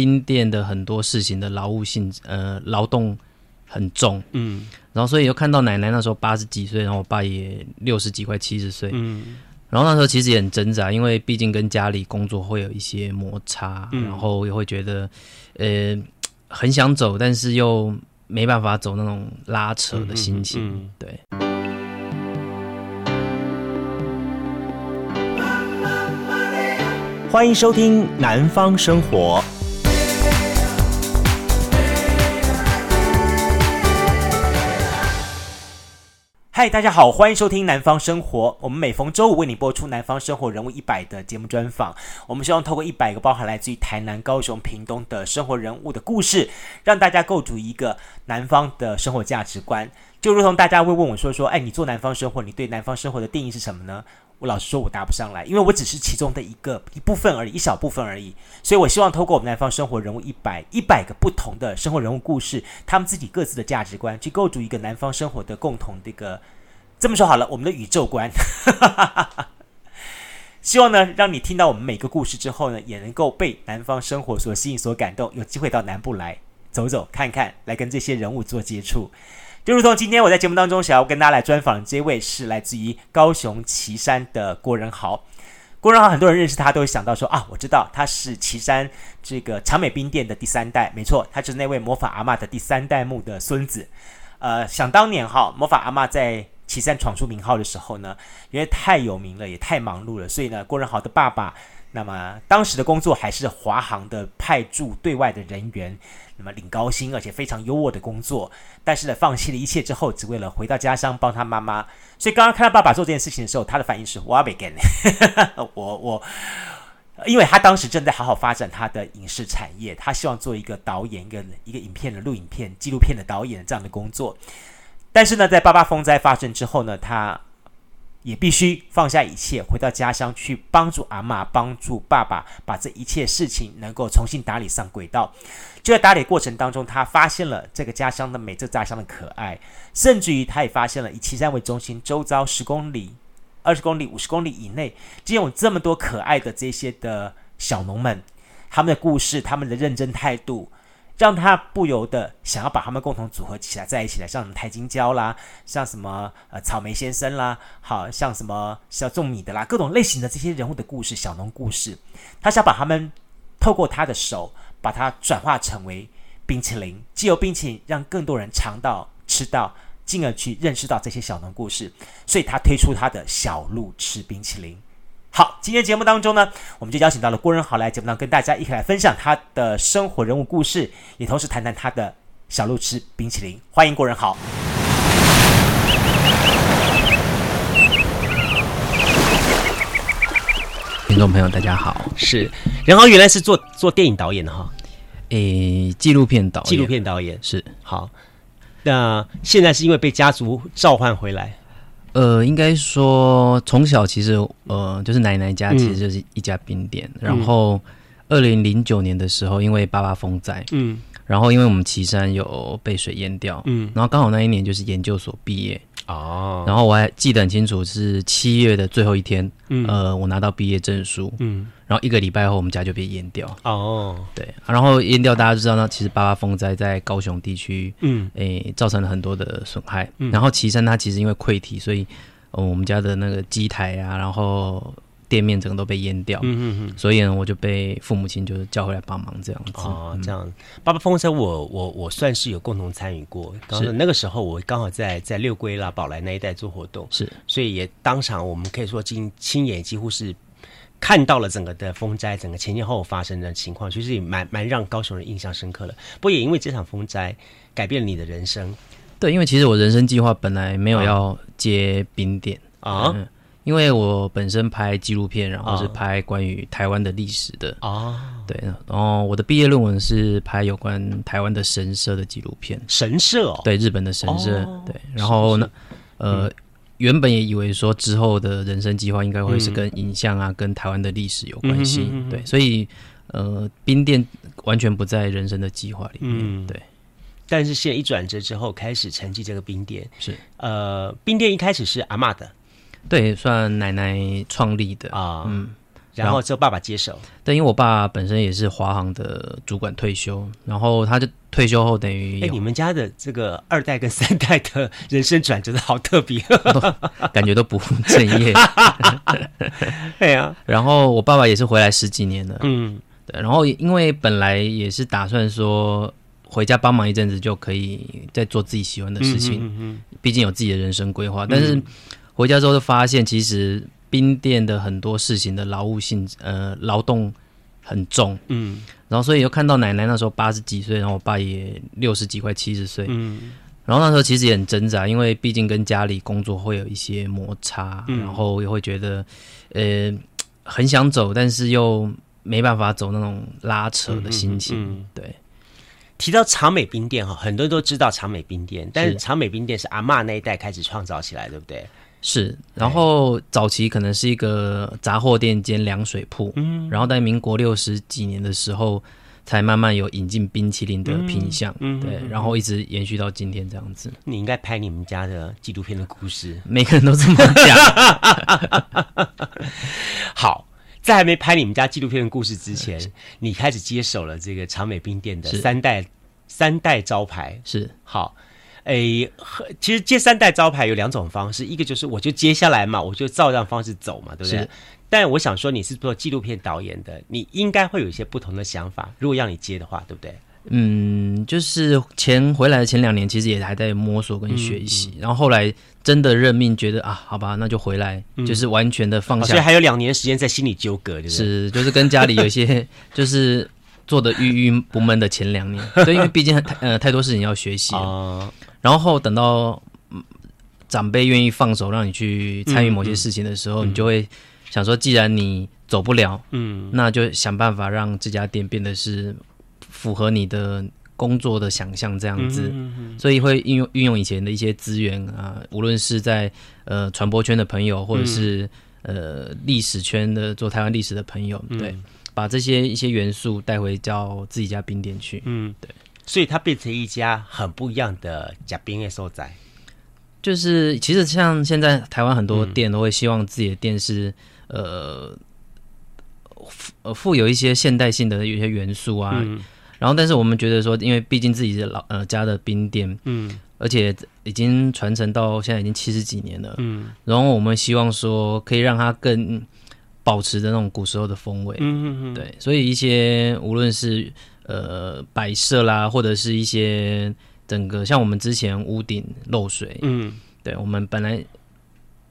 冰店的很多事情的劳务性呃劳动很重，嗯，然后所以又看到奶奶那时候八十几岁，然后我爸也六十几快七十岁，嗯，然后那时候其实也很挣扎，因为毕竟跟家里工作会有一些摩擦，嗯、然后也会觉得呃很想走，但是又没办法走那种拉扯的心情，嗯嗯、对。欢迎收听《南方生活》。嗨，大家好，欢迎收听《南方生活》。我们每逢周五为你播出《南方生活人物一百》的节目专访。我们希望透过一百个包含来自于台南、高雄、屏东的生活人物的故事，让大家构筑一个南方的生活价值观。就如同大家会问我说：“说，哎，你做南方生活，你对南方生活的定义是什么呢？”我老实说，我答不上来，因为我只是其中的一个一部分而已，一小部分而已。所以，我希望透过我们南方生活人物一百一百个不同的生活人物故事，他们自己各自的价值观，去构筑一个南方生活的共同的一个，这么说好了，我们的宇宙观。希望呢，让你听到我们每个故事之后呢，也能够被南方生活所吸引、所感动，有机会到南部来走走看看，来跟这些人物做接触。就如同今天我在节目当中想要跟大家来专访的这位是来自于高雄旗山的郭仁豪。郭仁豪很多人认识他都会想到说啊，我知道他是旗山这个长美冰店的第三代，没错，他就是那位魔法阿嬷的第三代目的孙子。呃，想当年哈，魔法阿嬷在旗山闯出名号的时候呢，因为太有名了，也太忙碌了，所以呢，郭仁豪的爸爸。那么当时的工作还是华航的派驻对外的人员，那么领高薪，而且非常优渥的工作。但是呢，放弃了一切之后，只为了回到家乡帮他妈妈。所以刚刚看到爸爸做这件事情的时候，他的反应是：我要 begin，我我，因为他当时正在好好发展他的影视产业，他希望做一个导演，一个一个影片的录影片、纪录片的导演这样的工作。但是呢，在八八风灾发生之后呢，他。也必须放下一切，回到家乡去帮助阿嬷，帮助爸爸，把这一切事情能够重新打理上轨道。就在打理过程当中，他发现了这个家乡的美，这家乡的可爱，甚至于他也发现了以岐山为中心，周遭十公里、二十公里、五十公里以内，竟有这么多可爱的这些的小农们，他们的故事，他们的认真态度。让他不由得想要把他们共同组合起来，在一起来，像什么台金胶啦，像什么呃草莓先生啦，好像什么是要种米的啦，各种类型的这些人物的故事，小农故事，他想把他们透过他的手，把它转化成为冰淇淋，既有冰淇淋让更多人尝到、吃到，进而去认识到这些小农故事，所以他推出他的小鹿吃冰淇淋。好，今天节目当中呢，我们就邀请到了郭仁豪来节目当中跟大家一起来分享他的生活人物故事，也同时谈谈他的小路吃冰淇淋。欢迎郭仁豪。听众朋友，大家好，是仁豪，原来是做做电影导演的哈，诶，纪录片导纪录片导演是好，那现在是因为被家族召唤回来。呃，应该说从小其实呃，就是奶奶家其实就是一家冰店。嗯、然后，二零零九年的时候，因为爸爸风灾，嗯，然后因为我们岐山有被水淹掉，嗯，然后刚好那一年就是研究所毕业。哦，然后我还记得很清楚，是七月的最后一天，嗯，呃，我拿到毕业证书，嗯，然后一个礼拜后，我们家就被淹掉。哦，对，然后淹掉，大家就知道，那其实八八风灾在高雄地区，嗯，诶，造成了很多的损害。嗯，然后旗山它其实因为溃堤，所以，呃，我们家的那个机台啊，然后。店面整个都被淹掉，嗯嗯嗯，所以呢，我就被父母亲就是叫回来帮忙这样子。哦，这样。八八风灾，我我我算是有共同参与过。是那个时候，我刚好在在六龟啦、宝来那一带做活动，是，所以也当场我们可以说亲亲眼几乎是看到了整个的风灾，整个前前后后发生的情况，其实也蛮蛮让高雄人印象深刻的。不过也因为这场风灾改变了你的人生。对，因为其实我人生计划本来没有要接冰点。啊。嗯因为我本身拍纪录片，然后是拍关于台湾的历史的。啊，对，然后我的毕业论文是拍有关台湾的神社的纪录片，神社哦，对，日本的神社，哦、对，然后呢，是是呃，嗯、原本也以为说之后的人生计划应该会是跟影像啊，嗯、跟台湾的历史有关系，嗯、哼哼哼对，所以呃，冰店完全不在人生的计划里面，嗯、对，但是现在一转折之后，开始承继这个冰店，是。呃，冰店一开始是阿妈的。对，算奶奶创立的啊，嗯，然后之后爸爸接手。对，因为我爸本身也是华航的主管退休，然后他就退休后等于……哎，你们家的这个二代跟三代的人生转折的好特别，感觉都不务正业。对啊，然后我爸爸也是回来十几年了，嗯，对，然后因为本来也是打算说回家帮忙一阵子就可以再做自己喜欢的事情，嗯嗯嗯，毕竟有自己的人生规划，但是回家之后就发现其实。冰店的很多事情的劳务性，呃，劳动很重，嗯，然后所以又看到奶奶那时候八十几岁，然后我爸也六十几快七十岁，嗯，然后那时候其实也很挣扎，因为毕竟跟家里工作会有一些摩擦，嗯，然后也会觉得，呃，很想走，但是又没办法走那种拉扯的心情，嗯嗯嗯、对。提到长美冰店哈，很多人都知道长美冰店，但是长美冰店是阿妈那一代开始创造起来，对不对？是，然后早期可能是一个杂货店兼凉水铺，嗯，然后在民国六十几年的时候，才慢慢有引进冰淇淋的品相，嗯，对，然后一直延续到今天这样子。你应该拍你们家的纪录片的故事，每个人都这么讲。好，在还没拍你们家纪录片的故事之前，你开始接手了这个长美冰店的三代三代招牌，是。好。诶、欸，其实接三代招牌有两种方式，一个就是我就接下来嘛，我就照这样方式走嘛，对不对？但我想说，你是做纪录片导演的，你应该会有一些不同的想法。如果让你接的话，对不对？嗯，就是前回来的前两年，其实也还在摸索跟学习，嗯嗯、然后后来真的认命，觉得啊，好吧，那就回来，嗯、就是完全的放下。哦、所以还有两年时间在心里纠葛，对不对？是，就是跟家里有一些就是做的郁郁不闷的前两年，所以因为毕竟太呃太多事情要学习啊。哦然后等到长辈愿意放手让你去参与某些事情的时候，你就会想说，既然你走不了，嗯，那就想办法让这家店变得是符合你的工作的想象这样子。嗯嗯嗯、所以会运用运用以前的一些资源啊，无论是在呃传播圈的朋友，或者是、嗯、呃历史圈的做台湾历史的朋友，对，嗯、把这些一些元素带回到自己家冰店去，嗯，对。所以它变成一家很不一样的假冰的所在，就是其实像现在台湾很多店都会希望自己的店是、嗯、呃呃富有一些现代性的有些元素啊，嗯、然后但是我们觉得说，因为毕竟自己的老呃家的冰店，嗯，而且已经传承到现在已经七十几年了，嗯，然后我们希望说可以让它更保持着那种古时候的风味，嗯嗯嗯，对，所以一些无论是。呃，摆设啦，或者是一些整个像我们之前屋顶漏水，嗯，对，我们本来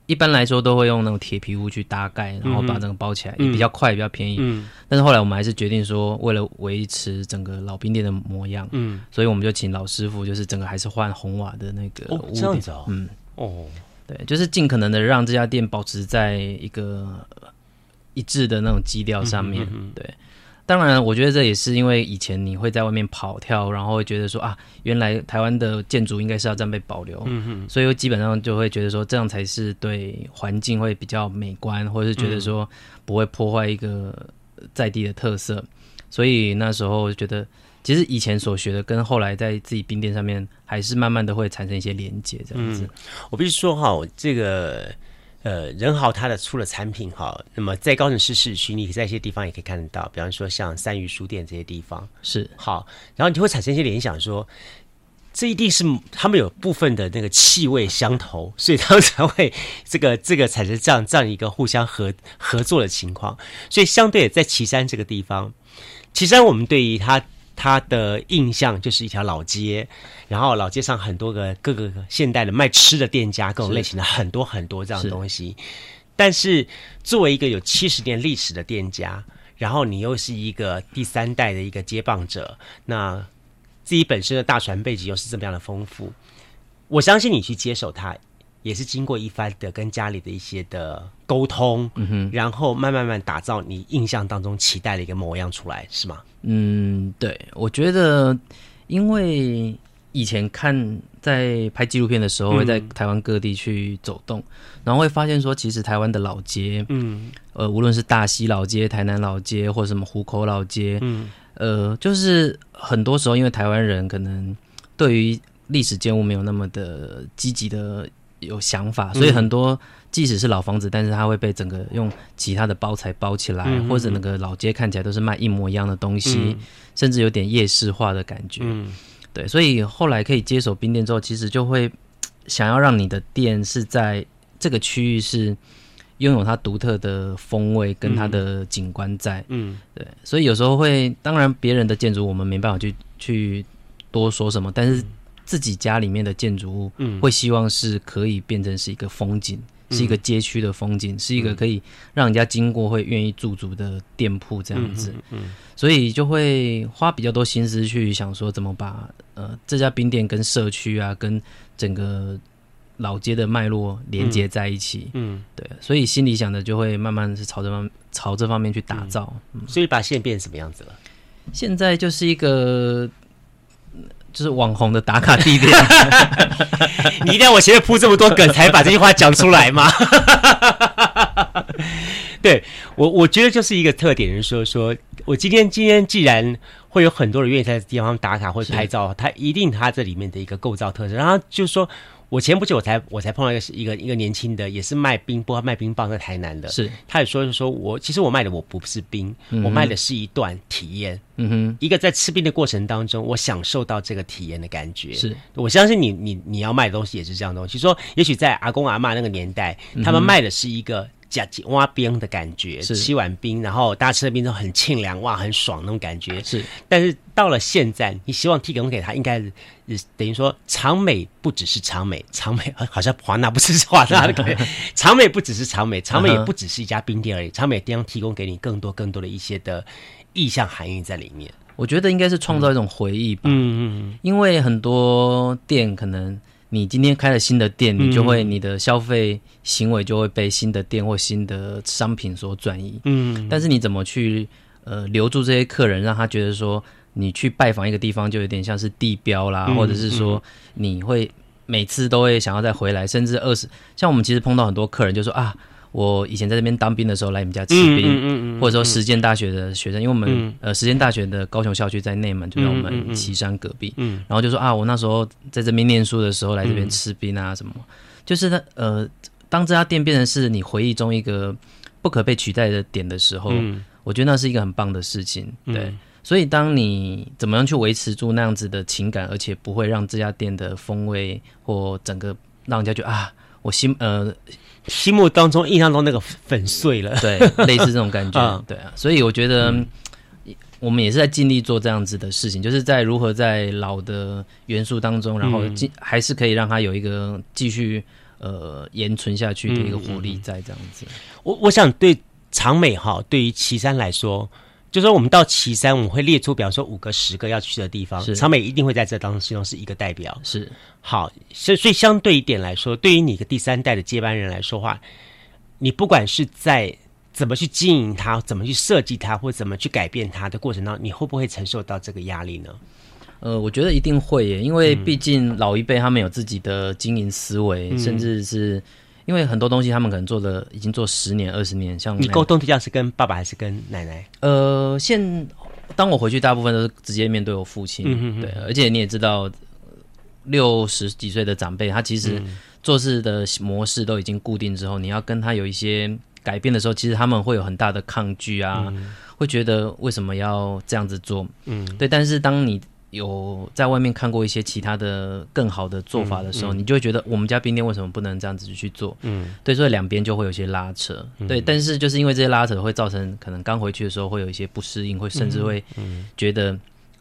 一般来说都会用那种铁皮屋去搭盖，然后把整个包起来，嗯、也比较快，比较便宜。嗯，但是后来我们还是决定说，为了维持整个老兵店的模样，嗯，所以我们就请老师傅，就是整个还是换红瓦的那个屋顶，哦哦、嗯，哦，对，就是尽可能的让这家店保持在一个一致的那种基调上面，对。当然，我觉得这也是因为以前你会在外面跑跳，然后会觉得说啊，原来台湾的建筑应该是要这样被保留，嗯哼，所以基本上就会觉得说这样才是对环境会比较美观，或者是觉得说不会破坏一个在地的特色。所以那时候觉得，其实以前所学的跟后来在自己冰店上面，还是慢慢的会产生一些连接，这样子。嗯，我必须说哈，这个。呃，仁豪他的出了产品哈，那么在高雄市市区，你可以在一些地方也可以看得到，比方说像三余书店这些地方是好，然后你就会产生一些联想说，说这一定是他们有部分的那个气味相投，所以他们才会这个这个产生这样这样一个互相合合作的情况。所以相对在岐山这个地方，岐山我们对于它。他的印象就是一条老街，然后老街上很多个各个现代的卖吃的店家，各种类型的很多很多这样的东西。是但是作为一个有七十年历史的店家，然后你又是一个第三代的一个接棒者，那自己本身的大船背景又是这么样的丰富，我相信你去接手它。也是经过一番的跟家里的一些的沟通，嗯哼，然后慢慢慢打造你印象当中期待的一个模样出来，是吗？嗯，对，我觉得，因为以前看在拍纪录片的时候，会在台湾各地去走动，嗯、然后会发现说，其实台湾的老街，嗯，呃，无论是大溪老街、台南老街，或者什么湖口老街，嗯，呃，就是很多时候，因为台湾人可能对于历史建物没有那么的积极的。有想法，所以很多即使是老房子，但是它会被整个用其他的包材包起来，嗯、或者那个老街看起来都是卖一模一样的东西，嗯、甚至有点夜市化的感觉。嗯、对，所以后来可以接手冰店之后，其实就会想要让你的店是在这个区域是拥有它独特的风味跟它的景观在。嗯，对，所以有时候会，当然别人的建筑我们没办法去去多说什么，但是。自己家里面的建筑物，嗯，会希望是可以变成是一个风景，嗯、是一个街区的风景，嗯、是一个可以让人家经过会愿意驻足的店铺这样子，嗯，所以就会花比较多心思去想说怎么把呃这家冰店跟社区啊，跟整个老街的脉络连接在一起，嗯，嗯。对，所以心里想的就会慢慢是朝这方朝这方面去打造，嗯，所以把现在变成什么样子了？现在就是一个。就是网红的打卡地点，你一定要我前面铺这么多梗才把这句话讲出来吗？对我，我觉得就是一个特点，就是说，说我今天今天既然会有很多人愿意在这地方打卡或者拍照，它一定它这里面的一个构造特征，然后就是说。我前不久我才我才碰到一个一个一个年轻的，也是卖冰波卖冰棒在台南的，是。他也说是说我其实我卖的我不是冰，嗯、我卖的是一段体验，嗯哼，一个在吃冰的过程当中，我享受到这个体验的感觉。是。我相信你你你要卖的东西也是这样的东西，说也许在阿公阿嬷那个年代，他们卖的是一个。加几挖冰的感觉，是七碗冰，然后大家吃的冰都很清凉，哇，很爽那种感觉。是，但是到了现在，你希望提供给他，应该是等于说长美不只是长美，长美 好像华纳不是华纳的感觉，长美不只是长美，长美也不只是一家冰店而已，长美店提供给你更多更多的一些的意象含义在里面。我觉得应该是创造一种回忆吧，嗯嗯嗯，因为很多店可能。你今天开了新的店，你就会你的消费行为就会被新的店或新的商品所转移。嗯，但是你怎么去呃留住这些客人，让他觉得说你去拜访一个地方就有点像是地标啦，嗯、或者是说你会每次都会想要再回来，甚至二十像我们其实碰到很多客人就说啊。我以前在这边当兵的时候，来你们家吃冰，嗯嗯嗯、或者说实践大学的学生，因为我们、嗯、呃实践大学的高雄校区在内门，就在我们岐山隔壁，然后就说啊，我那时候在这边念书的时候来这边吃冰啊什么，嗯、就是他呃，当这家店变成是你回忆中一个不可被取代的点的时候，嗯、我觉得那是一个很棒的事情，对，嗯、所以当你怎么样去维持住那样子的情感，而且不会让这家店的风味或整个让人家觉得啊，我心呃。心目当中、印象中那个粉碎了，对，类似这种感觉，对啊，所以我觉得我们也是在尽力做这样子的事情，就是在如何在老的元素当中，然后还是可以让它有一个继续呃延存下去的一个活力在这样子。我我想对长美哈，对于岐山来说。就说，我们到岐山，我们会列出，比方说五个、十个要去的地方，是长美一定会在这当中是一个代表。是好，所以所以相对一点来说，对于你一个第三代的接班人来说话，你不管是在怎么去经营它，怎么去设计它，或怎么去改变它的过程当中，你会不会承受到这个压力呢？呃，我觉得一定会耶，因为毕竟老一辈他们有自己的经营思维，嗯、甚至是。因为很多东西他们可能做了已经做十年二十年，像你沟通对象是跟爸爸还是跟奶奶？呃，现当我回去，大部分都是直接面对我父亲。嗯、哼哼对，而且你也知道，六十几岁的长辈，他其实做事的模式都已经固定之后，你要跟他有一些改变的时候，其实他们会有很大的抗拒啊，嗯、会觉得为什么要这样子做？嗯，对。但是当你有在外面看过一些其他的更好的做法的时候，嗯嗯、你就会觉得我们家冰店为什么不能这样子去做？嗯，对，所以两边就会有些拉扯。嗯、对，但是就是因为这些拉扯会造成可能刚回去的时候会有一些不适应，会甚至会觉得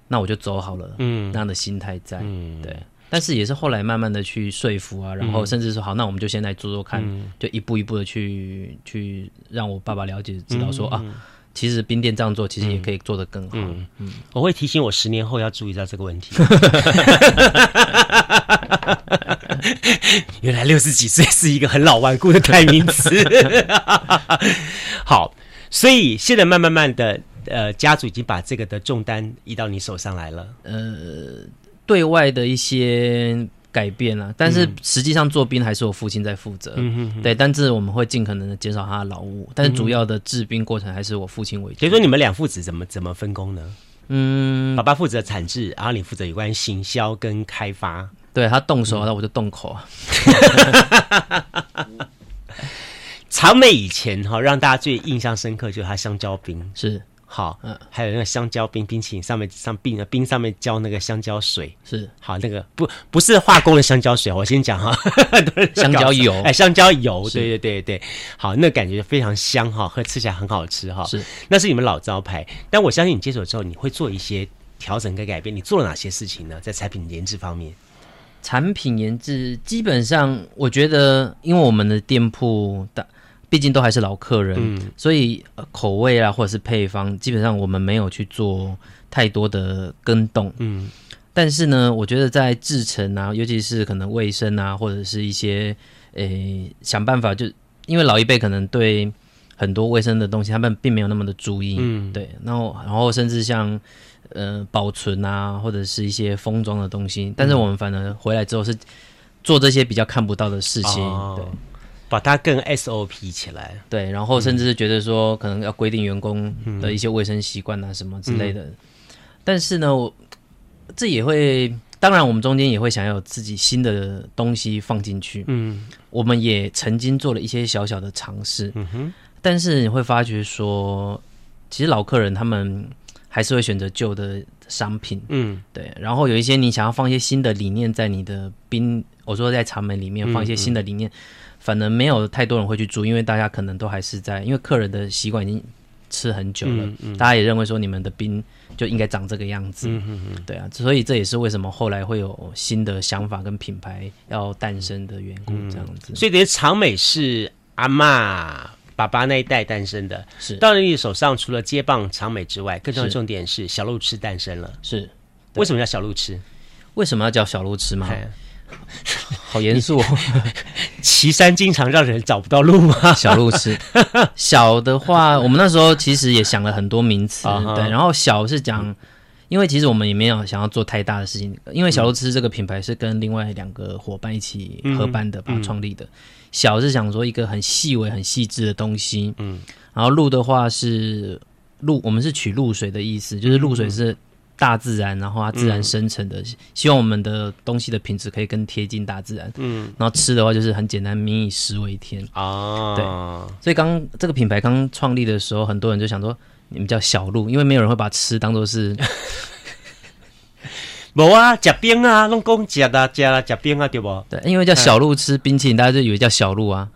那我就走好了，嗯，那样的心态在。嗯，对。但是也是后来慢慢的去说服啊，然后甚至说好，那我们就先来做做看，嗯、就一步一步的去去让我爸爸了解知道说、嗯、啊。其实冰店这样做，其实也可以做得更好。嗯，嗯，我会提醒我十年后要注意到这个问题。原来六十几岁是一个很老顽固的代名词。好，所以现在慢慢慢的，呃，家族已经把这个的重担移到你手上来了。呃，对外的一些。改变了，但是实际上做冰还是我父亲在负责。嗯哼哼，对，但是我们会尽可能的减少他的劳务，但是主要的制冰过程还是我父亲为主。所以说，你们两父子怎么怎么分工呢？嗯，爸爸负责产制，然后你负责有关行销跟开发。对他动手，那、嗯、我就动口。长美以前哈，让大家最印象深刻就是他香蕉冰是好，嗯，还有那个香蕉冰冰淇淋上面上冰的冰上面浇那个香蕉水。是。好，那个不不是化工的香蕉水，我先讲哈，香蕉油。哎，香蕉油，对对对对，好，那感觉非常香哈，喝吃起来很好吃哈，是，那是你们老招牌，但我相信你接手之后，你会做一些调整跟改变，你做了哪些事情呢？在产品研制方面，产品研制基本上我觉得，因为我们的店铺的。毕竟都还是老客人，嗯、所以、呃、口味啊，或者是配方，基本上我们没有去做太多的更动。嗯，但是呢，我觉得在制程啊，尤其是可能卫生啊，或者是一些诶想办法就，就因为老一辈可能对很多卫生的东西，他们并没有那么的注意。嗯，对。然后，然后甚至像呃保存啊，或者是一些封装的东西，但是我们反而回来之后是做这些比较看不到的事情。哦、对。把它更 SOP 起来，对，然后甚至是觉得说，可能要规定员工的一些卫生习惯啊，什么之类的。嗯、但是呢，我这也会，当然我们中间也会想要有自己新的东西放进去。嗯，我们也曾经做了一些小小的尝试。嗯哼，但是你会发觉说，其实老客人他们还是会选择旧的商品。嗯，对。然后有一些你想要放一些新的理念在你的冰，我说在茶门里面放一些新的理念。嗯嗯反正没有太多人会去住，因为大家可能都还是在，因为客人的习惯已经吃很久了，嗯嗯、大家也认为说你们的冰就应该长这个样子，嗯嗯嗯、对啊，所以这也是为什么后来会有新的想法跟品牌要诞生的缘故，这样子。嗯、所以等于长美是阿嬷爸爸那一代诞生的，是。到了你手上，除了接棒长美之外，更重要的重点是小路痴诞生了，是。为什么叫小路痴？为什么要叫小路痴吗？好严肃哦！岐山经常让人找不到路吗？小路痴，小的话，我们那时候其实也想了很多名词，对。然后小是讲，因为其实我们也没有想要做太大的事情，因为小路痴这个品牌是跟另外两个伙伴一起合办的，把它创立的。小是想说一个很细微、很细致的东西，嗯。然后露的话是露，我们是取露水的意思，就是露水是。大自然，然后它自然生成的，嗯、希望我们的东西的品质可以更贴近大自然。嗯，然后吃的话就是很简单，民以食为天啊。对，所以刚这个品牌刚创立的时候，很多人就想说你们叫小鹿，因为没有人会把吃当做是。无啊，食冰啊，弄公吃啊，吃啊，吃冰啊，对不？对，因为叫小鹿吃冰淇淋，大家就以为叫小鹿啊，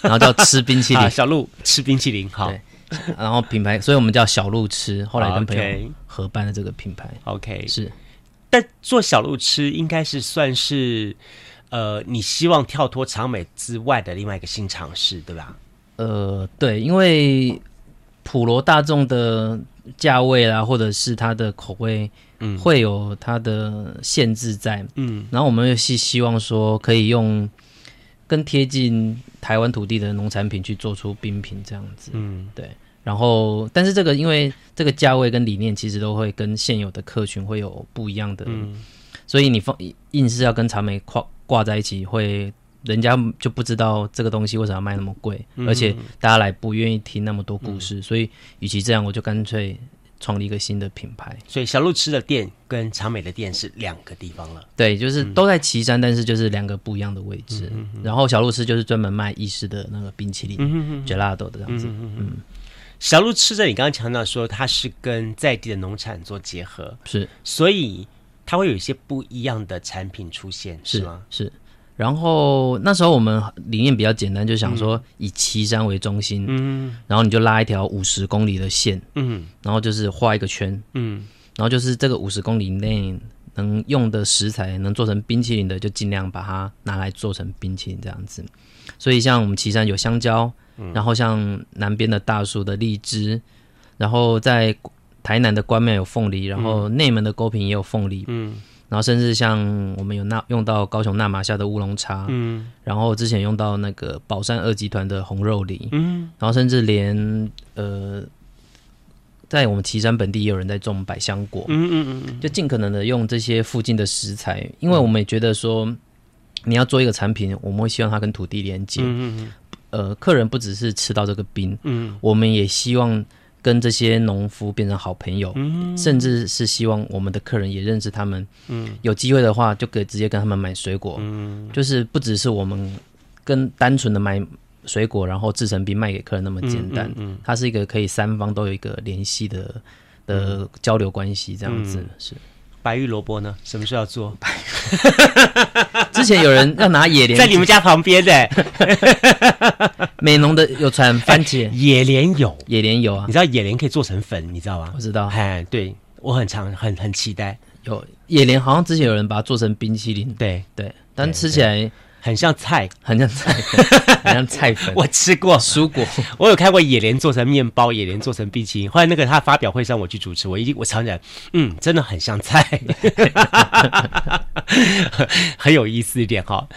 然后叫吃冰淇淋，小鹿吃冰淇淋，好。然后品牌，所以我们叫小路吃。后来跟朋友合办的这个品牌。OK，是。但做小路吃应该是算是，呃，你希望跳脱长美之外的另外一个新尝试，对吧？呃，对，因为普罗大众的价位啦，或者是它的口味，嗯，会有它的限制在，嗯。然后我们又是希望说，可以用更贴近台湾土地的农产品去做出冰品这样子，嗯，对。然后，但是这个因为这个价位跟理念其实都会跟现有的客群会有不一样的，嗯，所以你放硬是要跟茶梅挂挂在一起，会人家就不知道这个东西为什么要卖那么贵，嗯，而且大家来不愿意听那么多故事，嗯，所以与其这样，我就干脆创立一个新的品牌。所以小路吃的店跟长美的店是两个地方了，对，就是都在旗山，嗯，但是就是两个不一样的位置。嗯，然后小路吃就是专门卖意式的那个冰淇淋，嗯 Gelato 的这样子，嗯。嗯小路痴的，你刚刚强调说它是跟在地的农产做结合，是，所以它会有一些不一样的产品出现，是，是吗？是。然后那时候我们理念比较简单，就想说以旗山为中心，嗯，然后你就拉一条五十公里的线，嗯，然后就是画一个圈，嗯，然后就是这个五十公里内能用的食材能做成冰淇淋的，就尽量把它拿来做成冰淇淋这样子。所以像我们旗山有香蕉。然后像南边的大树的荔枝，然后在台南的关庙有凤梨，然后内门的沟坪也有凤梨，嗯，然后甚至像我们有那用到高雄那玛夏的乌龙茶，嗯，然后之前用到那个宝山二集团的红肉梨，嗯，然后甚至连呃，在我们旗山本地也有人在种百香果，嗯嗯嗯，就尽可能的用这些附近的食材，因为我们也觉得说你要做一个产品，我们会希望它跟土地连接，嗯嗯。呃，客人不只是吃到这个冰，嗯，我们也希望跟这些农夫变成好朋友，嗯，甚至是希望我们的客人也认识他们，嗯，有机会的话就可以直接跟他们买水果，嗯，就是不只是我们跟单纯的买水果，然后制成冰卖给客人那么简单，嗯，嗯嗯它是一个可以三方都有一个联系的的交流关系，这样子、嗯、是。白玉萝卜呢？什么时候要做？之前有人要拿野莲，在你们家旁边的 美浓的有传番茄，野莲有，野莲有啊。你知道野莲可以做成粉，你知道吗？我知道。哎，对我很常很很期待。有野莲，好像之前有人把它做成冰淇淋。对对，但吃起来。很像菜，很像菜，很像菜粉。我吃过蔬果，我有看过野莲做成面包，野莲做成冰淇淋。后来那个他发表会上我去主持，我一我尝起来，嗯，真的很像菜，很有意思一点哈。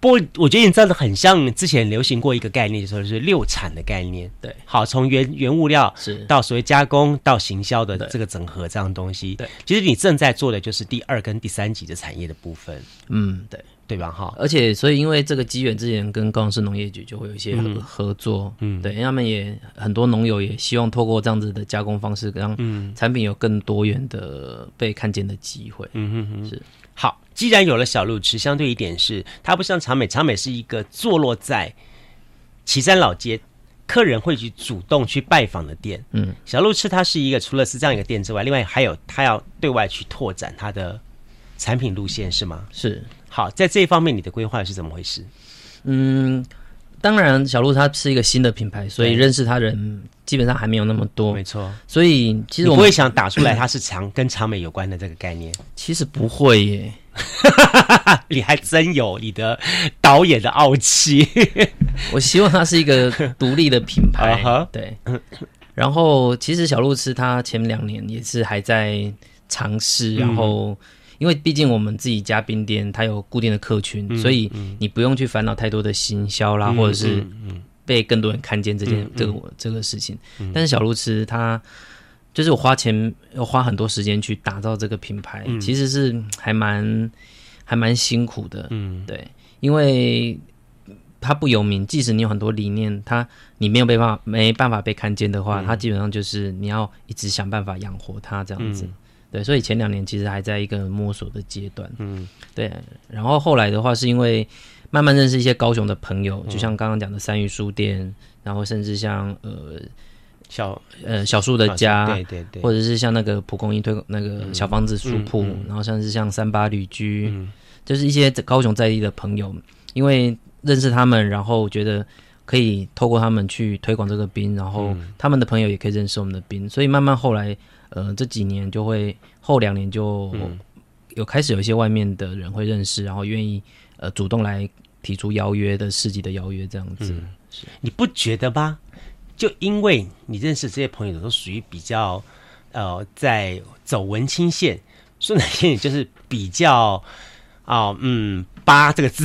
不过我觉得你真的很像之前流行过一个概念，就是六产的概念。对，好，从原原物料是到所谓加工到行销的这个整合这样东西。对，其实你正在做的就是第二跟第三级的产业的部分。嗯，对。对吧？哈，而且所以因为这个机缘，之前跟高雄市农业局就会有一些合、嗯、合作，嗯，对，他们也很多农友也希望透过这样子的加工方式，让产品有更多元的被看见的机会。嗯嗯嗯，是好。既然有了小路吃，相对一点是它不像长美，长美是一个坐落在旗山老街，客人会去主动去拜访的店。嗯，小路吃它是一个除了是这样一个店之外，另外还有它要对外去拓展它的产品路线，是吗？是。好，在这一方面，你的规划是怎么回事？嗯，当然，小鹿它是一个新的品牌，所以认识它人基本上还没有那么多。没错，所以其实我不会想打出来它是长跟长美有关的这个概念。其实不会耶，你还真有你的导演的傲气。我希望它是一个独立的品牌。对，然后其实小鹿吃它前两年也是还在尝试，然后。因为毕竟我们自己家冰店，它有固定的客群，嗯、所以你不用去烦恼太多的行销啦，嗯、或者是被更多人看见这件、嗯、这个这个事情。嗯、但是小路吃它就是我花钱要花很多时间去打造这个品牌，嗯、其实是还蛮还蛮辛苦的。嗯，对，因为它不有名，即使你有很多理念，它你没有办法没办法被看见的话，嗯、它基本上就是你要一直想办法养活它这样子。嗯对，所以前两年其实还在一个摸索的阶段。嗯，对。然后后来的话，是因为慢慢认识一些高雄的朋友，嗯、就像刚刚讲的三余书店，然后甚至像呃小呃小树的家，对对对，或者是像那个蒲公英推那个小房子书铺，嗯嗯嗯、然后像是像三八旅居，嗯、就是一些高雄在地的朋友，因为认识他们，然后觉得可以透过他们去推广这个冰，然后他们的朋友也可以认识我们的冰，所以慢慢后来。呃，这几年就会后两年就有开始有一些外面的人会认识，然后愿意呃主动来提出邀约的市集的邀约这样子。你不觉得吗？就因为你认识这些朋友都属于比较呃在走文青线，说难听点就是比较啊、呃、嗯八这个字，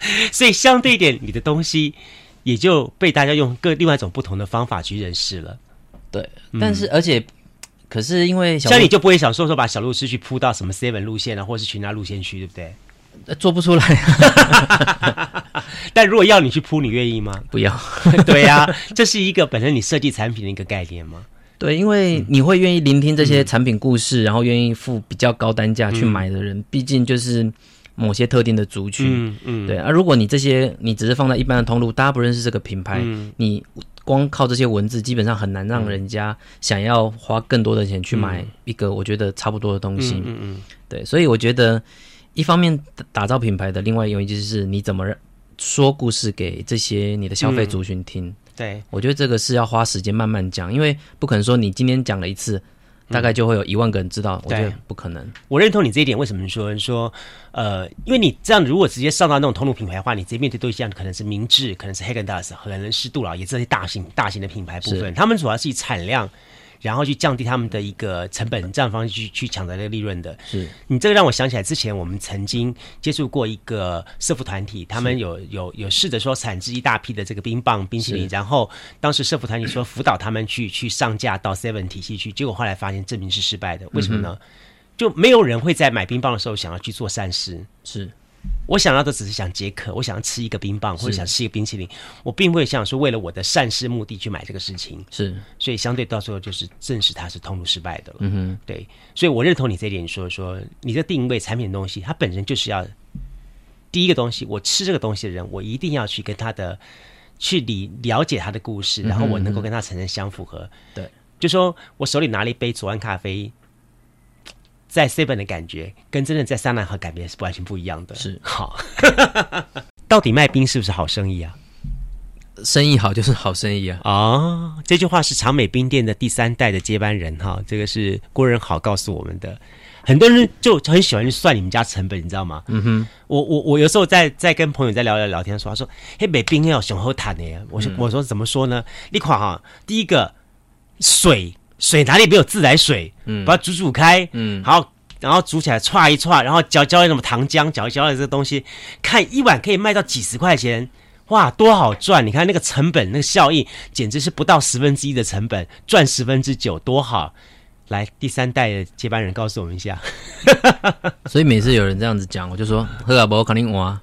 所以相对一点你的东西也就被大家用各另外一种不同的方法去认识了。对，但是而且，嗯、可是因为小像你就不会想说说把小路吃去铺到什么 seven 路线啊，或是群纳路线去，对不对？做不出来。但如果要你去铺，你愿意吗？不要。对呀、啊，这是一个本身你设计产品的一个概念吗？对，因为你会愿意聆听这些产品故事，嗯、然后愿意付比较高单价去买的人，嗯、毕竟就是某些特定的族群。嗯嗯。对啊，如果你这些你只是放在一般的通路，大家不认识这个品牌，嗯、你。光靠这些文字，基本上很难让人家想要花更多的钱去买一个我觉得差不多的东西。嗯嗯，嗯对，所以我觉得一方面打造品牌的另外一个原因就是你怎么说故事给这些你的消费族群听。嗯、对，我觉得这个是要花时间慢慢讲，因为不可能说你今天讲了一次。大概就会有一万个人知道，我觉得不可能。我认同你这一点。为什么说说呃，因为你这样如果直接上到那种通路品牌的话，你直接面对对象可能是明治，可能是 Häagen-Dazs，可能是杜老爷这些大型大型的品牌部分，他们主要是以产量。然后去降低他们的一个成本，这样方式去去抢夺这个利润的。是你这个让我想起来，之前我们曾经接触过一个社服团体，他们有有有试着说产制一大批的这个冰棒冰淇淋，然后当时社服团体说辅导他们去去上架到 Seven 体系去，结果后来发现证明是失败的。为什么呢？嗯、就没有人会在买冰棒的时候想要去做善事。是我想要的只是想解渴，我想要吃一个冰棒或者想吃一个冰淇淋，我并不会想说为了我的善事目的去买这个事情。是，所以相对到时候就是证实它是通路失败的了。嗯哼，对，所以我认同你这一点，你说说你的定位产品的东西，它本身就是要第一个东西，我吃这个东西的人，我一定要去跟他的去理了解他的故事，然后我能够跟他产生相符合。嗯、对，就说我手里拿了一杯左岸咖啡。在 Seven 的感觉跟真的在三南河感觉是完全不一样的。是好，到底卖冰是不是好生意啊？生意好就是好生意啊！哦，这句话是长美冰店的第三代的接班人哈，这个是郭仁好告诉我们的。很多人就很喜欢去算你们家成本，你知道吗？嗯哼，我我我有时候在在跟朋友在聊聊聊天说，他说：“嘿，美冰要雄厚谈的呀。”我说：“我说怎么说呢？你看哈，第一个水。”水哪里没有自来水？嗯，把它煮煮开，嗯，好，然后煮起来，歘一歘，然后搅搅什么糖浆，搅一搅的这个东西，看一碗可以卖到几十块钱，哇，多好赚！你看那个成本，那个效益，简直是不到十分之一的成本，赚十分之九，多好！来，第三代的接班人告诉我们一下。所以每次有人这样子讲，我就说喝啊，不肯定挖，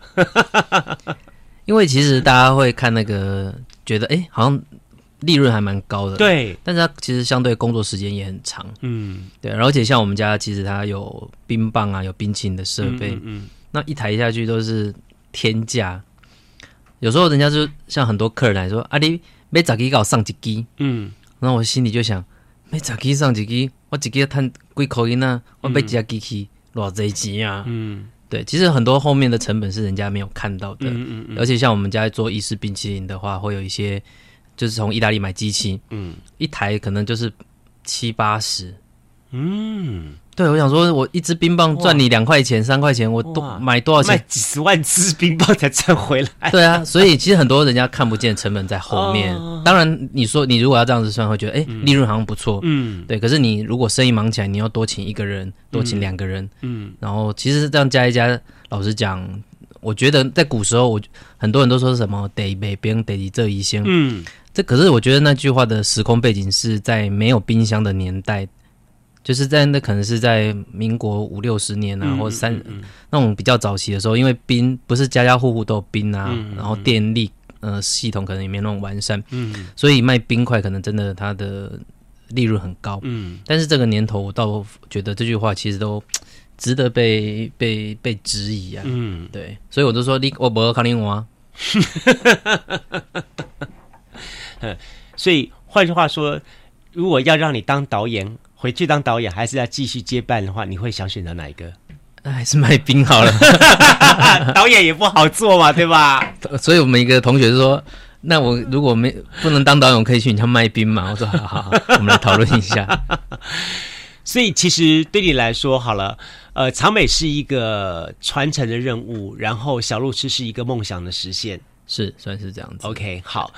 因为其实大家会看那个，觉得哎，好像。利润还蛮高的，对，但是它其实相对工作时间也很长，嗯，对，而且像我们家其实它有冰棒啊，有冰淇淋的设备，嗯，嗯，那一台下去都是天价，有时候人家就像很多客人来说，啊，你买十几搞上几机，嗯，然后我心里就想，买十几上几机，我几个摊几口音呢，我买几架机器？偌济钱啊，嗯，对，其实很多后面的成本是人家没有看到的，嗯嗯，嗯，而且像我们家做意式冰淇淋的话，会有一些。就是从意大利买机器，嗯，一台可能就是七八十，嗯，对，我想说，我一支冰棒赚你两块钱三块钱，我多买多少钱？卖几十万支冰棒才赚回来。对啊，所以其实很多人家看不见成本在后面。哦、当然，你说你如果要这样子算，会觉得哎，利润好像不错，嗯，对。可是你如果生意忙起来，你要多请一个人，多请两个人，嗯，然后其实这样加一加，老实讲，我觉得在古时候，我很多人都说什么得北冰得这一些，嗯。这可是我觉得那句话的时空背景是在没有冰箱的年代，就是在那可能是在民国五六十年啊，嗯、或三、嗯、那种比较早期的时候，因为冰不是家家户户都有冰啊，嗯、然后电力呃系统可能也没那么完善，嗯，所以卖冰块可能真的它的利润很高，嗯，但是这个年头我倒觉得这句话其实都值得被被被质疑啊，嗯，对，所以我就说你我不要看你我。所以换句话说，如果要让你当导演，回去当导演，还是要继续接班的话，你会想选择哪一个？那还是卖冰好了，导演也不好做嘛，对吧？所以我们一个同学说：“那我如果没不能当导演，我可以去你家卖冰嘛？”我说：“好好好，我们来讨论一下。”所以其实对你来说，好了，呃，长美是一个传承的任务，然后小路痴是一个梦想的实现，是算是这样子。OK，好。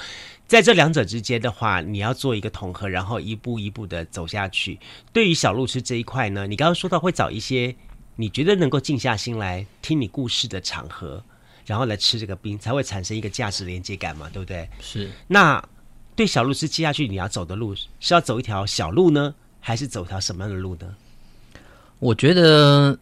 在这两者之间的话，你要做一个统合，然后一步一步的走下去。对于小路痴这一块呢，你刚刚说到会找一些你觉得能够静下心来听你故事的场合，然后来吃这个冰，才会产生一个价值连接感嘛，对不对？是。那对小路痴接下去你要走的路，是要走一条小路呢，还是走条什么样的路呢？我觉得，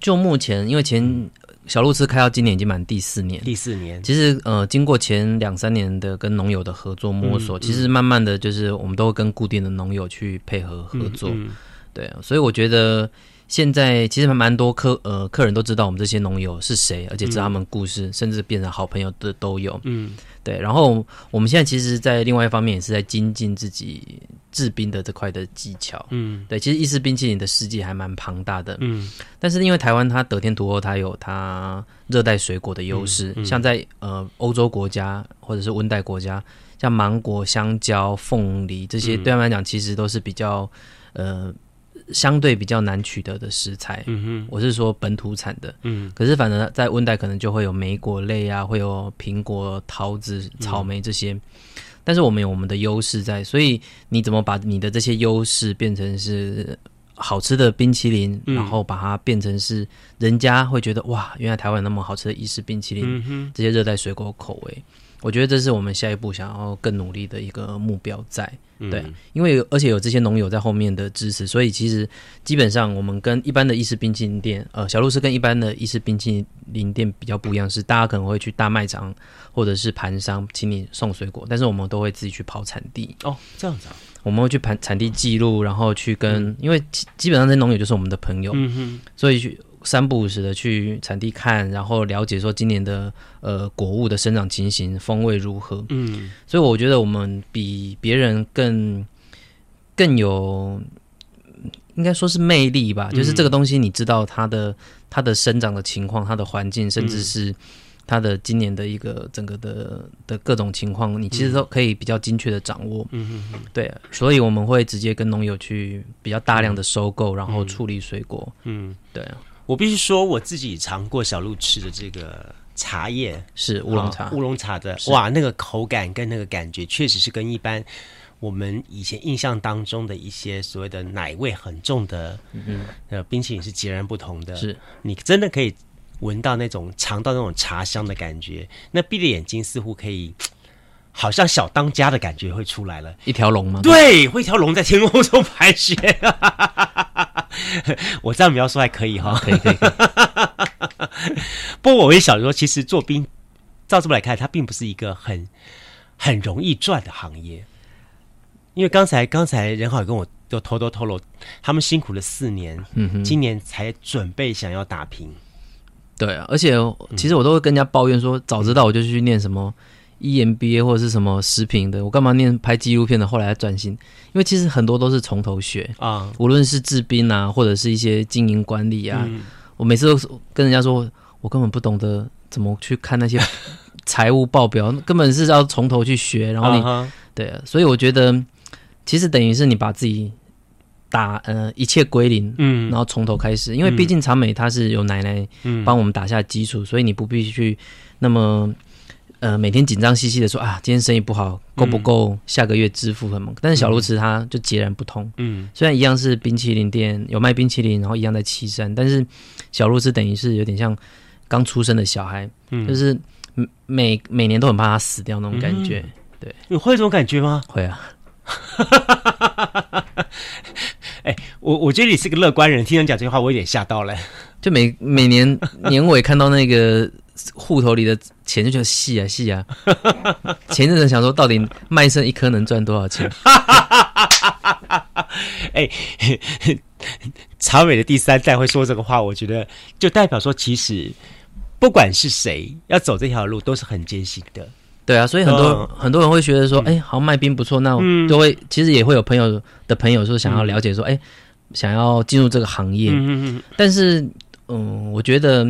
就目前，因为前。嗯小路吃开到今年已经满第四年，第四年。其实呃，经过前两三年的跟农友的合作摸索，其实慢慢的就是我们都会跟固定的农友去配合合作，嗯嗯、对啊。所以我觉得现在其实还蛮多客呃客人都知道我们这些农友是谁，而且知道他们故事，嗯、甚至变成好朋友的都有。嗯，对。然后我们现在其实，在另外一方面也是在精进自己。制冰的这块的技巧，嗯，对，其实意式冰淇淋的世界还蛮庞大的，嗯，但是因为台湾它得天独厚，它有它热带水果的优势，嗯嗯、像在呃欧洲国家或者是温带国家，像芒果、香蕉、凤梨这些，对他们来讲其实都是比较呃相对比较难取得的食材，嗯哼，我是说本土产的，嗯，可是反正在温带可能就会有莓果类啊，会有苹果、桃子、草莓这些。嗯。但是我们有我们的优势在，所以你怎么把你的这些优势变成是好吃的冰淇淋，嗯、然后把它变成是人家会觉得哇，原来台湾有那么好吃的意式冰淇淋，嗯、这些热带水果口味，我觉得这是我们下一步想要更努力的一个目标在。嗯、对，因为而且有这些农友在后面的支持，所以其实基本上我们跟一般的意式冰淇淋店，呃，小路是跟一般的意式冰淇淋店比较不一样，是大家可能会去大卖场或者是盘商请你送水果，但是我们都会自己去跑产地。哦，这样子啊，我们会去盘产地记录，然后去跟，嗯、因为基本上这些农友就是我们的朋友，嗯哼，所以去。三不五时的去产地看，然后了解说今年的呃果物的生长情形、风味如何。嗯，所以我觉得我们比别人更更有，应该说是魅力吧。嗯、就是这个东西，你知道它的它的生长的情况、它的环境，甚至是它的今年的一个整个的的各种情况，你其实都可以比较精确的掌握。嗯。对，所以我们会直接跟农友去比较大量的收购，嗯、然后处理水果。嗯，对啊。我必须说，我自己尝过小鹿吃的这个茶叶，是乌龙茶，乌龙茶的，哇，那个口感跟那个感觉，确实是跟一般我们以前印象当中的一些所谓的奶味很重的，嗯呃，冰淇淋是截然不同的。是你真的可以闻到那种尝到那种茶香的感觉，那闭着眼睛似乎可以，好像小当家的感觉会出来了。一条龙吗？对，会一条龙在天空中盘旋。我这样描述还可以哈，可以可以。可以 不过我也想说，其实做兵，照这么来看，它并不是一个很很容易赚的行业。因为刚才刚才任浩也跟我都偷偷透露，他们辛苦了四年，今年才准备想要打拼。对啊，而且其实我都会跟人家抱怨说，早知道我就去念什么。EMBA 或者是什么食品的，我干嘛念拍纪录片的？后来转型，因为其实很多都是从头学啊，无论是制冰啊，或者是一些经营管理啊，嗯、我每次都跟人家说，我根本不懂得怎么去看那些 财务报表，根本是要从头去学。然后你、uh. 对啊，所以我觉得其实等于是你把自己打呃一切归零，嗯，然后从头开始，因为毕竟长美它是有奶奶帮我们打下基础，嗯、所以你不必去那么。呃，每天紧张兮兮的说啊，今天生意不好，够不够下个月支付很猛？嗯、但是小路吃它就截然不同。嗯，虽然一样是冰淇淋店，有卖冰淇淋，然后一样在岐山，但是小路池等于是有点像刚出生的小孩，嗯、就是每每年都很怕他死掉那种感觉。嗯、对，你会有这种感觉吗？会啊。哎、欸，我我觉得你是个乐观人，听人讲这句话，我有点吓到了。就每每年年尾看到那个。户头里的钱就觉得细啊细啊，前阵子想说到底卖肾一颗能赚多少钱？哎，长美的第三代会说这个话，我觉得就代表说，其实不管是谁要走这条路都是很艰辛的。对啊，所以很多、嗯、很多人会觉得说，哎、欸，好像卖冰不错，那我就会、嗯、其实也会有朋友的朋友说想要了解说，哎、欸，想要进入这个行业。嗯嗯但是，嗯，我觉得。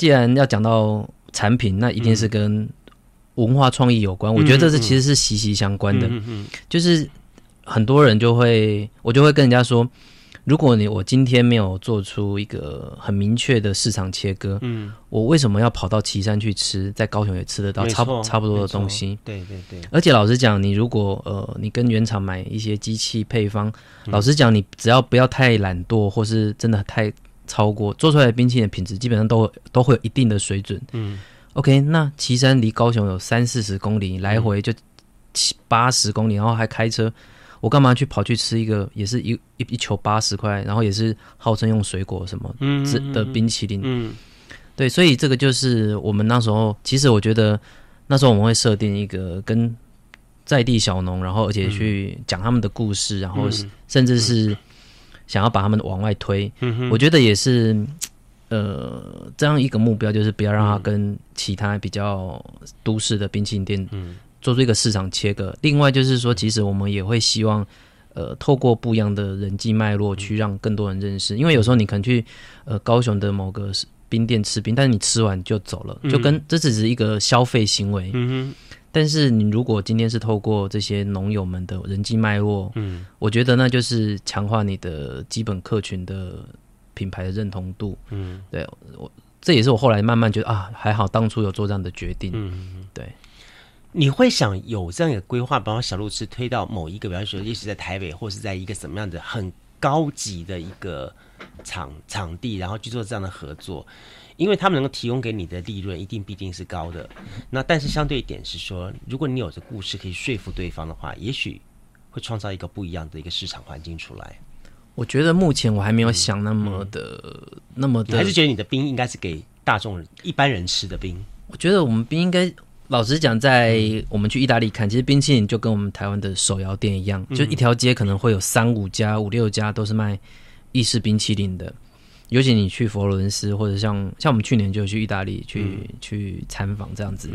既然要讲到产品，那一定是跟文化创意有关。嗯、我觉得这是其实是息息相关的。嗯嗯、就是很多人就会，我就会跟人家说，如果你我今天没有做出一个很明确的市场切割，嗯，我为什么要跑到岐山去吃，在高雄也吃得到差错差不多的东西？对对对。而且老实讲，你如果呃，你跟原厂买一些机器配方，嗯、老实讲，你只要不要太懒惰，或是真的太。超过做出来的冰淇淋的品质基本上都都会有一定的水准。嗯，OK，那岐山离高雄有三四十公里，来回就七八十公里，然后还开车，我干嘛去跑去吃一个也是一一一球八十块，然后也是号称用水果什么的冰淇淋？嗯，对，所以这个就是我们那时候，其实我觉得那时候我们会设定一个跟在地小农，然后而且去讲他们的故事，然后甚至是。想要把他们往外推，嗯、我觉得也是，呃，这样一个目标，就是不要让它跟其他比较都市的冰淇淋店做出一个市场切割。嗯、另外就是说，其实我们也会希望，呃，透过不一样的人际脉络去让更多人认识。因为有时候你可能去呃高雄的某个冰店吃冰，但是你吃完就走了，就跟这只是一个消费行为。嗯但是你如果今天是透过这些农友们的人际脉络，嗯，我觉得那就是强化你的基本客群的品牌的认同度，嗯，对我这也是我后来慢慢觉得啊，还好当初有做这样的决定，嗯，对。你会想有这样一个规划，把小路吃推到某一个，比方说，一直在台北或是在一个什么样的很高级的一个场场地，然后去做这样的合作，因为他们能够提供给你的利润一定必定是高的。那但是相对一点是说，如果你有着故事可以说服对方的话，也许会创造一个不一样的一个市场环境出来。我觉得目前我还没有想那么的、嗯、那么的，还是觉得你的冰应该是给大众一般人吃的冰？我觉得我们冰应该。老实讲，在我们去意大利看，其实冰淇淋就跟我们台湾的手摇店一样，就一条街可能会有三五家、五六家都是卖意式冰淇淋的。尤其你去佛罗伦斯，或者像像我们去年就去意大利去、嗯、去参访这样子。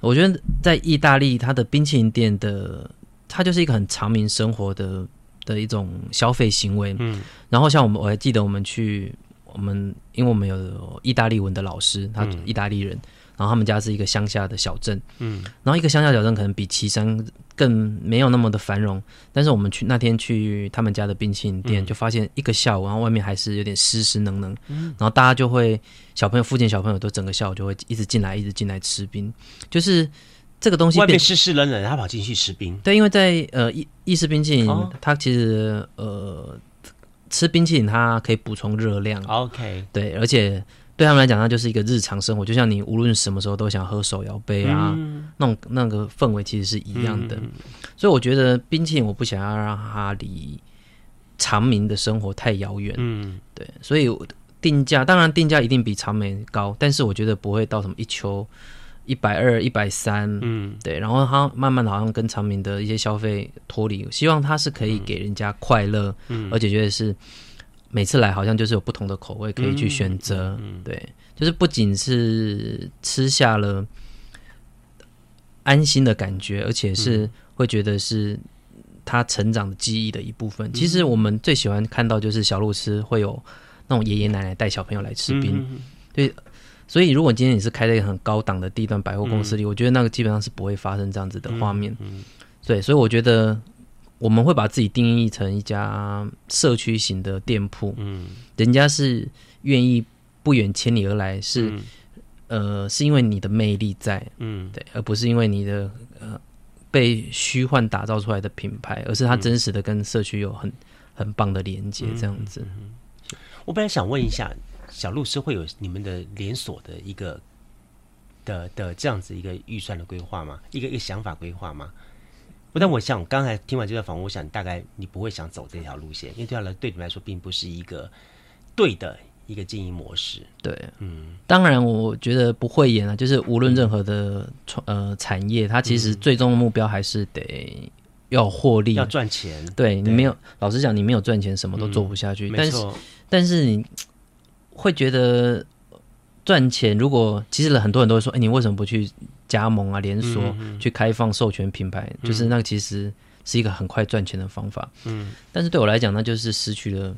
我觉得在意大利，它的冰淇淋店的，它就是一个很长民生活的的一种消费行为。嗯，然后像我们，我还记得我们去，我们因为我们有意大利文的老师，他意大利人。然后他们家是一个乡下的小镇，嗯，然后一个乡下小镇可能比岐山更没有那么的繁荣，但是我们去那天去他们家的冰淇淋店，就发现一个下午，然后外面还是有点湿湿冷冷，嗯，然后大家就会小朋友附近小朋友都整个下午就会一直进来，一直进来吃冰，就是这个东西外面湿湿冷冷，他跑进去吃冰，对，因为在呃意意式冰淇淋，哦，它其实呃吃冰淇淋它可以补充热量，OK，对，而且。对他们来讲，那就是一个日常生活，就像你无论什么时候都想喝手摇杯啊，嗯、那种那个氛围其实是一样的。嗯、所以我觉得冰淇淋，我不想要让它离长明的生活太遥远。嗯，对，所以定价当然定价一定比长美高，但是我觉得不会到什么一球一百二、一百三。嗯，对，然后它慢慢的好像跟长明的一些消费脱离，希望它是可以给人家快乐，嗯、而且觉得是。每次来好像就是有不同的口味可以去选择，对，就是不仅是吃下了安心的感觉，而且是会觉得是他成长的记忆的一部分。嗯、其实我们最喜欢看到就是小路吃会有那种爷爷奶奶带小朋友来吃冰，嗯、对，所以如果今天你是开在一个很高档的地段百货公司里，嗯、我觉得那个基本上是不会发生这样子的画面，嗯嗯、对，所以我觉得。我们会把自己定义成一家社区型的店铺，嗯，人家是愿意不远千里而来，是，嗯、呃，是因为你的魅力在，嗯，对，而不是因为你的呃被虚幻打造出来的品牌，而是它真实的跟社区有很很棒的连接，这样子。嗯嗯、我本来想问一下，小路是会有你们的连锁的一个的的这样子一个预算的规划吗？一个一个想法规划吗？但我想，刚才听完这段访问，我想大概你不会想走这条路线，因为对他来对你来说，并不是一个对的一个经营模式。对，嗯，当然，我觉得不会演啊，就是无论任何的创呃产业，它其实最终的目标还是得要获利，要赚钱。对，你没有，老实讲，你没有赚钱，什么都做不下去。但是，但是你会觉得赚钱，如果其实很多人都会说，哎，你为什么不去？加盟啊，连锁、嗯嗯、去开放授权品牌，嗯、就是那个其实是一个很快赚钱的方法。嗯，但是对我来讲，那就是失去了，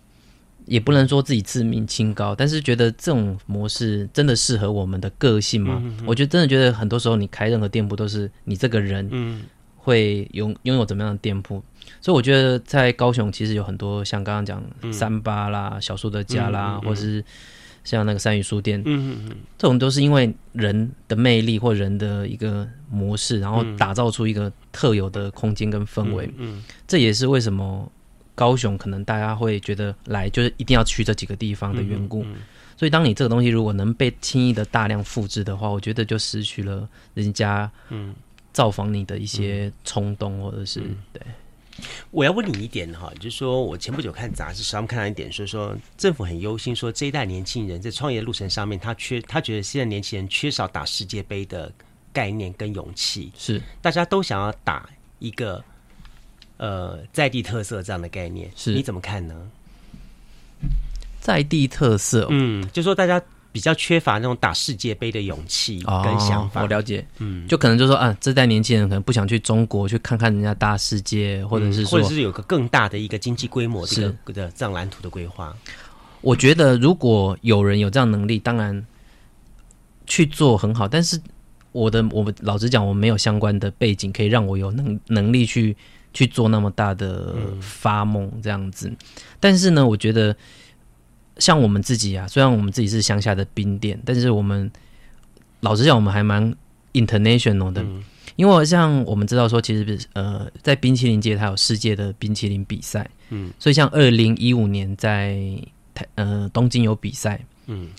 也不能说自己自命清高，但是觉得这种模式真的适合我们的个性吗？我觉得真的觉得很多时候你开任何店铺都是你这个人会拥拥有怎么样的店铺，所以我觉得在高雄其实有很多像刚刚讲三八啦、嗯、小树的家啦，嗯嗯嗯、或是。像那个三语书店，嗯嗯嗯，这种都是因为人的魅力或人的一个模式，然后打造出一个特有的空间跟氛围。嗯，这也是为什么高雄可能大家会觉得来就是一定要去这几个地方的缘故。所以，当你这个东西如果能被轻易的大量复制的话，我觉得就失去了人家嗯造访你的一些冲动，或者是对。我要问你一点哈，就是说我前不久看杂志上面看到一点，说说政府很忧心，说这一代年轻人在创业路程上面，他缺，他觉得现在年轻人缺少打世界杯的概念跟勇气，是大家都想要打一个呃在地特色这样的概念，是你怎么看呢？在地特色，嗯，就说大家。比较缺乏那种打世界杯的勇气跟想法。哦，我了解，嗯，就可能就说啊，这代年轻人可能不想去中国去看看人家大世界，或者是说，或者是有个更大的一个经济规模这个的这样蓝图的规划。我觉得如果有人有这样能力，当然去做很好。但是我的我们老实讲，我没有相关的背景可以让我有能能力去去做那么大的发梦这样子。嗯，但是呢，我觉得。像我们自己啊，虽然我们自己是乡下的冰店，但是我们老实讲，我们还蛮 international 的。嗯、因为像我们知道说，其实呃，在冰淇淋界它有世界的冰淇淋比赛，嗯，所以像二零一五年在台呃东京有比赛，嗯，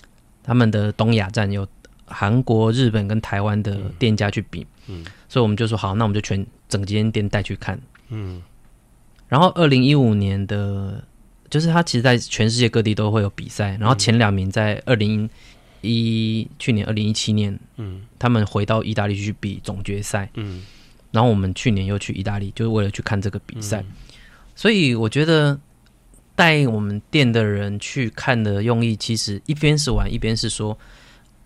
他们的东亚站有韩国、日本跟台湾的店家去比，嗯，所以我们就说好，那我们就全整间店带去看，嗯，然后二零一五年的，就是他其实在全世界各地都会有比赛，然后前两名在二零。一去年二零一七年，嗯，他们回到意大利去比总决赛，嗯，然后我们去年又去意大利，就是为了去看这个比赛，嗯、所以我觉得带我们店的人去看的用意，其实一边是玩，一边是说，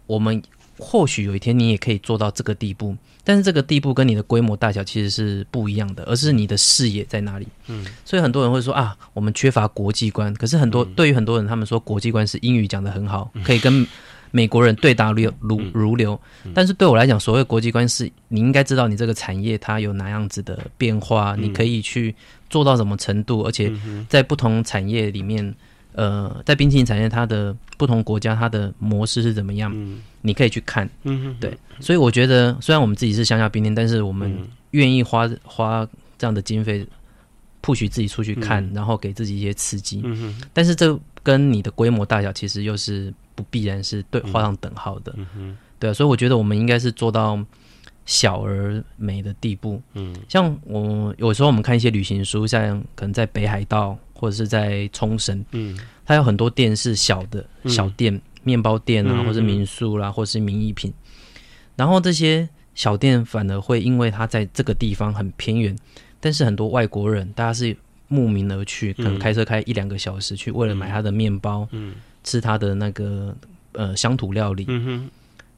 我们或许有一天你也可以做到这个地步，但是这个地步跟你的规模大小其实是不一样的，而是你的视野在哪里，嗯，所以很多人会说啊，我们缺乏国际观，可是很多、嗯、对于很多人，他们说国际观是英语讲得很好，可以跟。美国人对答如如如流，但是对我来讲，所谓国际观是，你应该知道你这个产业它有哪样子的变化，你可以去做到什么程度，而且在不同产业里面，呃，在冰淇淋产业它的不同国家它的模式是怎么样，你可以去看，对，所以我觉得虽然我们自己是乡下冰店，但是我们愿意花花这样的经费，push 自己出去看，然后给自己一些刺激，但是这跟你的规模大小其实又是。不必然是对画上等号的，嗯、对啊，所以我觉得我们应该是做到小而美的地步。嗯，像我有时候我们看一些旅行书，像可能在北海道或者是在冲绳，嗯，它有很多店是小的小店，面、嗯、包店啊，或是民宿啦、啊，或是名艺品。然后这些小店反而会因为它在这个地方很偏远，但是很多外国人大家是慕名而去，可能开车开一两个小时去，为了买它的面包，嗯。嗯吃他的那个呃乡土料理，嗯哼，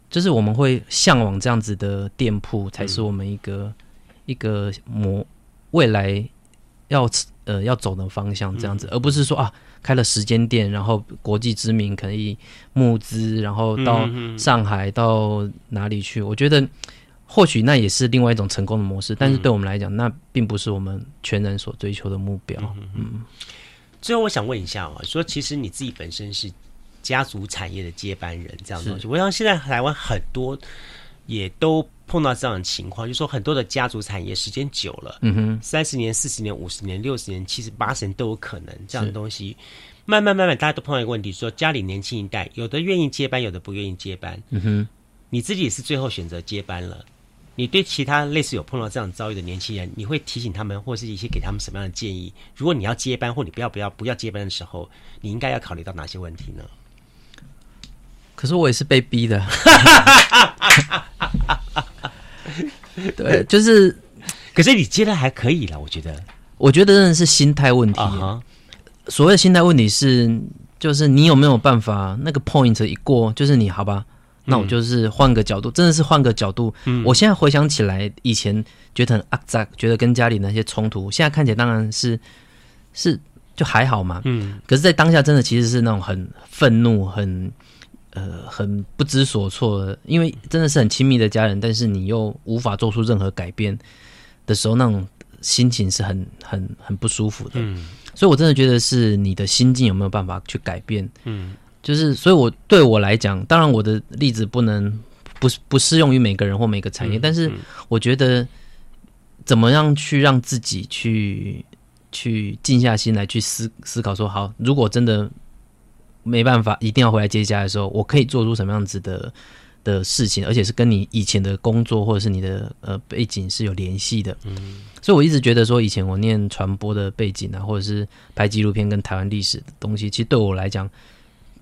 就是我们会向往这样子的店铺，才是我们一个、嗯、一个模未来要呃要走的方向，这样子，嗯、而不是说啊开了时间店，然后国际知名可以募资，然后到上海到哪里去？我觉得或许那也是另外一种成功的模式，但是对我们来讲，那并不是我们全人所追求的目标，嗯。嗯最后，我想问一下啊，说其实你自己本身是家族产业的接班人，这样的东西，我想现在台湾很多也都碰到这样的情况，就是说很多的家族产业时间久了，嗯哼，三十年、四十年、五十年、六十年、七十、八十年都有可能这样的东西，慢慢慢慢，大家都碰到一个问题，说家里年轻一代有的愿意接班，有的不愿意接班，嗯哼，你自己也是最后选择接班了。你对其他类似有碰到这样遭遇的年轻人，你会提醒他们，或是一些给他们什么样的建议？如果你要接班，或你不要不要不要接班的时候，你应该要考虑到哪些问题呢？可是我也是被逼的，对，就是，可是你接的还可以了，我觉得，我觉得真的是心态问题。Uh huh. 所谓的心态问题是，就是你有没有办法那个 point 一过，就是你好吧。那我就是换个角度，真的是换个角度。嗯，我现在回想起来，以前觉得很阿杂，觉得跟家里那些冲突，现在看起来当然是是就还好嘛。嗯，可是，在当下真的其实是那种很愤怒、很呃很不知所措，因为真的是很亲密的家人，但是你又无法做出任何改变的时候，那种心情是很很很不舒服的。嗯，所以我真的觉得是你的心境有没有办法去改变。嗯。就是，所以，我对我来讲，当然我的例子不能不不适用于每个人或每个产业，嗯、但是我觉得怎么样去让自己去去静下心来去思思考，说好，如果真的没办法，一定要回来接家的时候，我可以做出什么样子的的事情，而且是跟你以前的工作或者是你的呃背景是有联系的。嗯，所以我一直觉得说，以前我念传播的背景啊，或者是拍纪录片跟台湾历史的东西，其实对我来讲。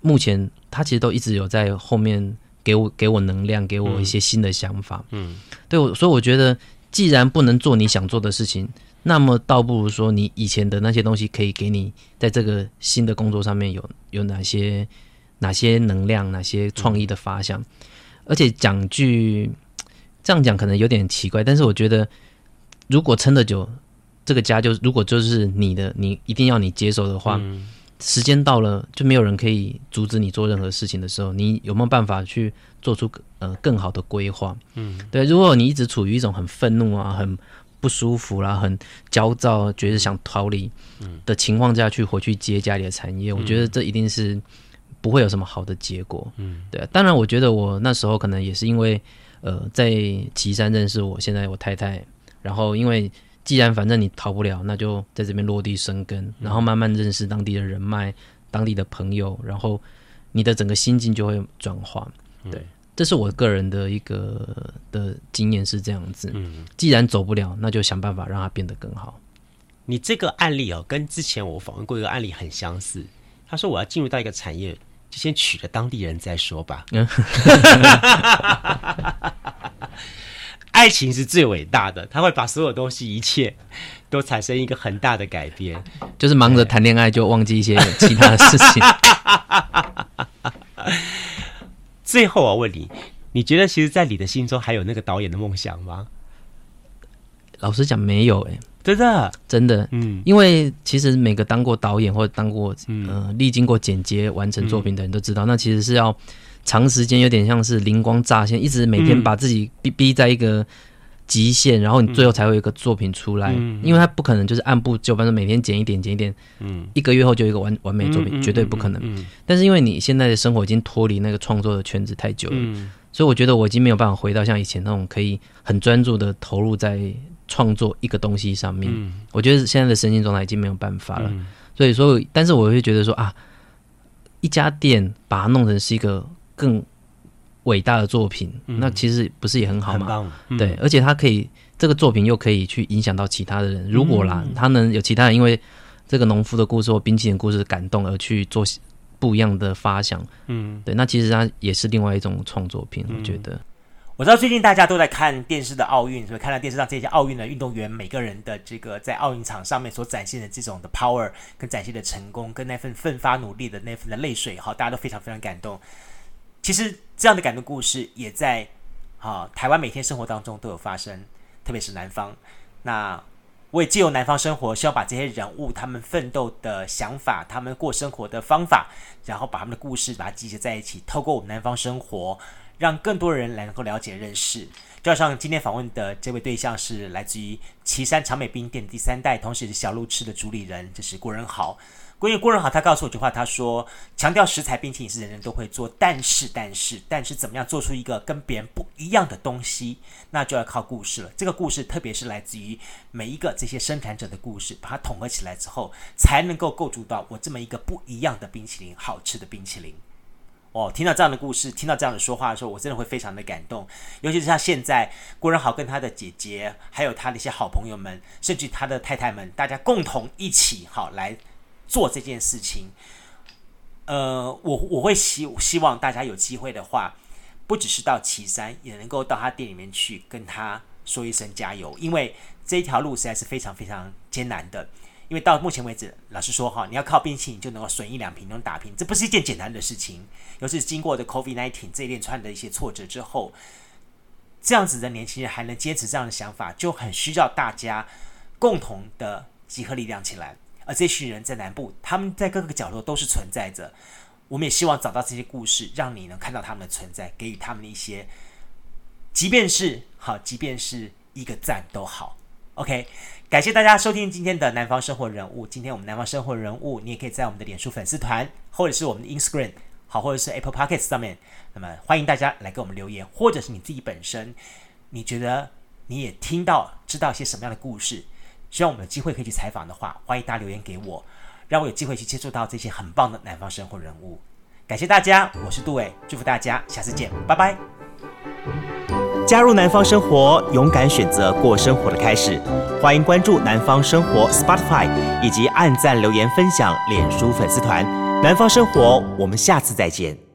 目前他其实都一直有在后面给我给我能量，给我一些新的想法。嗯，对我，所以我觉得，既然不能做你想做的事情，那么倒不如说，你以前的那些东西可以给你在这个新的工作上面有有哪些哪些能量，哪些创意的发想。嗯，而且讲句这样讲可能有点奇怪，但是我觉得，如果撑得久，这个家就如果就是你的，你一定要你接手的话。嗯时间到了，就没有人可以阻止你做任何事情的时候，你有没有办法去做出呃更好的规划？嗯，对。如果你一直处于一种很愤怒啊、很不舒服啦、啊、很焦躁、觉得想逃离的情况下去回去接家里的产业，嗯、我觉得这一定是不会有什么好的结果。嗯，对。当然，我觉得我那时候可能也是因为呃，在岐山认识我现在我太太，然后因为既然反正你逃不了，那就在这边落地生根，然后慢慢认识当地的人脉、当地的朋友，然后你的整个心境就会转化。对，嗯、这是我个人的一个的经验是这样子。嗯，既然走不了，那就想办法让它变得更好。你这个案例哦，跟之前我访问过一个案例很相似。他说我要进入到一个产业。就先娶了当地人再说吧。爱情是最伟大的，他会把所有东西、一切都产生一个很大的改变。就是忙着谈恋爱，就忘记一些其他的事情。最后我问你，你觉得其实，在你的心中还有那个导演的梦想吗？老实讲，没有哎、欸。真的，真的，嗯，因为其实每个当过导演或者当过，嗯、呃，历经过剪接完成作品的人都知道，嗯、那其实是要长时间，有点像是灵光乍现，一直每天把自己逼逼在一个极限，嗯、然后你最后才会有一个作品出来。嗯、因为它不可能就是按部就班，每天剪一点剪一点，嗯，一个月后就有一个完完美作品，嗯、绝对不可能。但是因为你现在的生活已经脱离那个创作的圈子太久了，嗯、所以我觉得我已经没有办法回到像以前那种可以很专注的投入在。创作一个东西上面，嗯、我觉得现在的身心状态已经没有办法了。嗯、所以说，但是我会觉得说啊，一家店把它弄成是一个更伟大的作品，嗯、那其实不是也很好吗？嗯、对，而且他可以这个作品又可以去影响到其他的人。如果啦，他能有其他人因为这个农夫的故事或冰淇淋故事感动而去做不一样的发想，嗯，对，那其实它也是另外一种创作品，我觉得。我知道最近大家都在看电视的奥运，所以看到电视上这些奥运的运动员每个人的这个在奥运场上面所展现的这种的 power，跟展现的成功，跟那份奋发努力的那份的泪水，哈，大家都非常非常感动。其实这样的感动故事也在啊台湾每天生活当中都有发生，特别是南方。那我也借由南方生活，希望把这些人物他们奋斗的想法，他们过生活的方法，然后把他们的故事把它集结在一起，透过我们南方生活。让更多人来能够了解认识，就好像今天访问的这位对象是来自于旗山长美冰店第三代，同时也是小路吃的主理人，这是郭仁豪。关于郭仁豪，他告诉我一句话，他说：“强调食材冰淇淋是人人都会做，但是但是但是怎么样做出一个跟别人不一样的东西，那就要靠故事了。这个故事特别是来自于每一个这些生产者的故事，把它统合起来之后，才能够构筑到我这么一个不一样的冰淇淋，好吃的冰淇淋。”哦，听到这样的故事，听到这样的说话的时候，我真的会非常的感动。尤其是像现在郭仁豪跟他的姐姐，还有他的一些好朋友们，甚至他的太太们，大家共同一起好来做这件事情。呃，我我会希希望大家有机会的话，不只是到岐山，也能够到他店里面去跟他说一声加油，因为这一条路实在是非常非常艰难的。因为到目前为止，老实说哈，你要靠冰淇淋就能够损一两瓶，能打拼，这不是一件简单的事情。尤其是经过的 COVID-19 这一连串的一些挫折之后，这样子的年轻人还能坚持这样的想法，就很需要大家共同的集合力量起来。而这群人在南部，他们在各个角落都是存在着。我们也希望找到这些故事，让你能看到他们的存在，给予他们一些，即便是好，即便是一个赞都好。OK。感谢大家收听今天的南方生活人物。今天我们南方生活人物，你也可以在我们的脸书粉丝团，或者是我们的 Instagram，好，或者是 Apple p o c k e t 上面。那么欢迎大家来给我们留言，或者是你自己本身，你觉得你也听到知道一些什么样的故事，希望我们有机会可以去采访的话，欢迎大家留言给我，让我有机会去接触到这些很棒的南方生活人物。感谢大家，我是杜伟，祝福大家，下次见，拜拜。加入南方生活，勇敢选择过生活的开始。欢迎关注南方生活 Spotify，以及按赞、留言、分享脸书粉丝团。南方生活，我们下次再见。